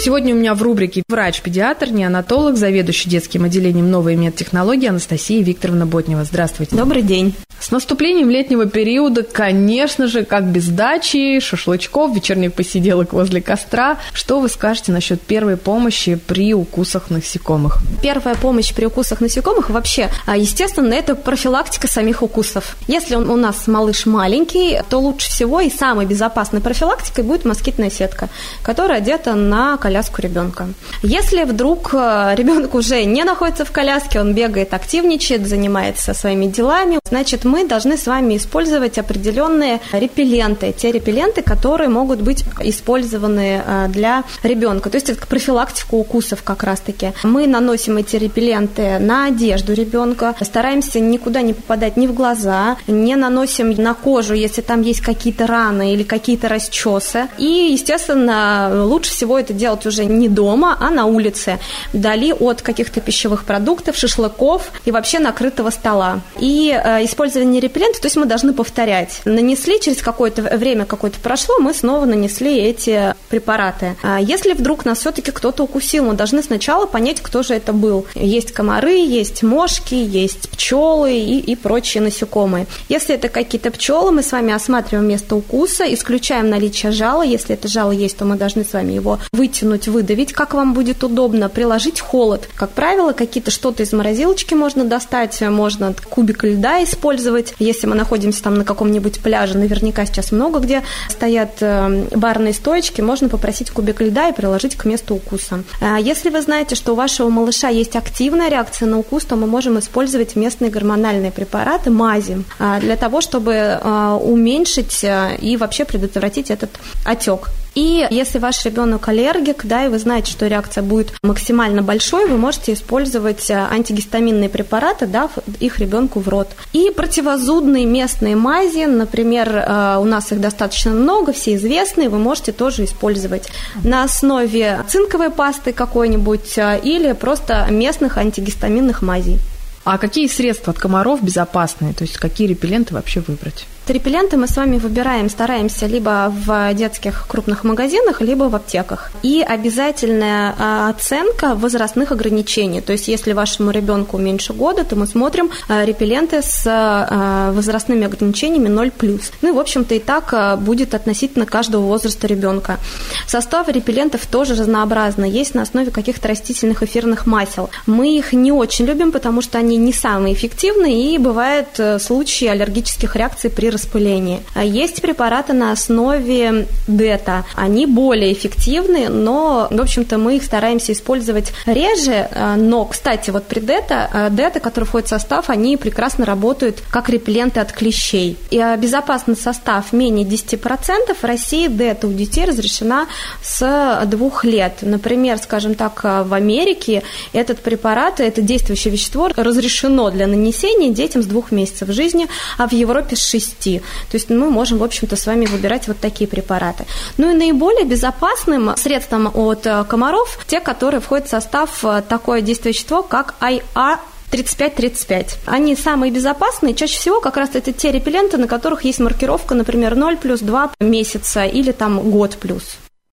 Сегодня у меня в рубрике врач-педиатр, неонатолог, заведующий детским отделением новой медтехнологии Анастасия Викторовна Ботнева. Здравствуйте. Добрый день. С наступлением летнего периода, конечно же, как без дачи, шашлычков, вечерних посиделок возле костра. Что вы скажете насчет первой помощи при укусах насекомых? Первая помощь при укусах насекомых вообще, а, естественно, это профилактика самих укусов. Если он у нас малыш маленький, то лучше всего и самой безопасной профилактикой будет москитная сетка, которая одета на коляску ребенка. Если вдруг э, ребенок уже не находится в коляске, он бегает, активничает, занимается своими делами, значит, мы должны с вами использовать определенные репелленты, те репелленты, которые могут быть использованы э, для ребенка. То есть это профилактика укусов как раз-таки. Мы наносим эти репелленты на одежду ребенка, стараемся никуда не попадать ни в глаза, не наносим на кожу, если там есть какие-то раны или какие-то расчесы. И, естественно, лучше всего это делать уже не дома, а на улице, вдали от каких-то пищевых продуктов, шашлыков и вообще накрытого стола. И э, использование репеллентов, то есть мы должны повторять. Нанесли, через какое-то время какое-то прошло, мы снова нанесли эти препараты. А если вдруг нас все-таки кто-то укусил, мы должны сначала понять, кто же это был. Есть комары, есть мошки, есть пчелы и, и прочие насекомые. Если это какие-то пчелы, мы с вами осматриваем место укуса, исключаем наличие жала. Если это жало есть, то мы должны с вами его вытянуть выдавить, как вам будет удобно, приложить холод. Как правило, какие-то что-то из морозилочки можно достать, можно кубик льда использовать. Если мы находимся там на каком-нибудь пляже, наверняка сейчас много где стоят э, барные стоечки, можно попросить кубик льда и приложить к месту укуса. А если вы знаете, что у вашего малыша есть активная реакция на укус, то мы можем использовать местные гормональные препараты, мази, а, для того, чтобы э, уменьшить э, и вообще предотвратить этот отек. И если ваш ребенок аллергик, да, и вы знаете, что реакция будет максимально большой, вы можете использовать э, антигистаминные препараты, да, их ребенку в рот. И противозудные местные мази, например, э, у нас их достаточно много, все известные, вы можете тоже использовать на основе цинковой пасты какой-нибудь э, или просто местных антигистаминных мазей. А какие средства от комаров безопасные? То есть какие репелленты вообще выбрать? Репелленты мы с вами выбираем, стараемся либо в детских крупных магазинах, либо в аптеках. И обязательная а, оценка возрастных ограничений. То есть, если вашему ребенку меньше года, то мы смотрим а, репелленты с а, возрастными ограничениями 0+. Ну и, в общем-то, и так будет относительно каждого возраста ребенка. Состав репеллентов тоже разнообразный. Есть на основе каких-то растительных эфирных масел. Мы их не очень любим, потому что они не самые эффективные, и бывают э, случаи аллергических реакций при распылении. А есть препараты на основе дета. Они более эффективны, но, в общем-то, мы их стараемся использовать реже. А, но, кстати, вот при дета, а, дета, который входит в состав, они прекрасно работают как репелленты от клещей. И безопасный состав менее 10%. В России дета у детей разрешена с двух лет. Например, скажем так, в Америке этот препарат, это действующее вещество, разрешено для нанесения детям с двух месяцев жизни, а в Европе с 6 вести. То есть мы можем, в общем-то, с вами выбирать вот такие препараты. Ну и наиболее безопасным средством от э, комаров те, которые входят в состав э, такое действующее вещество, как IR 35-35. Они самые безопасные. Чаще всего как раз это те репелленты, на которых есть маркировка, например, 0 плюс 2 месяца или там год плюс.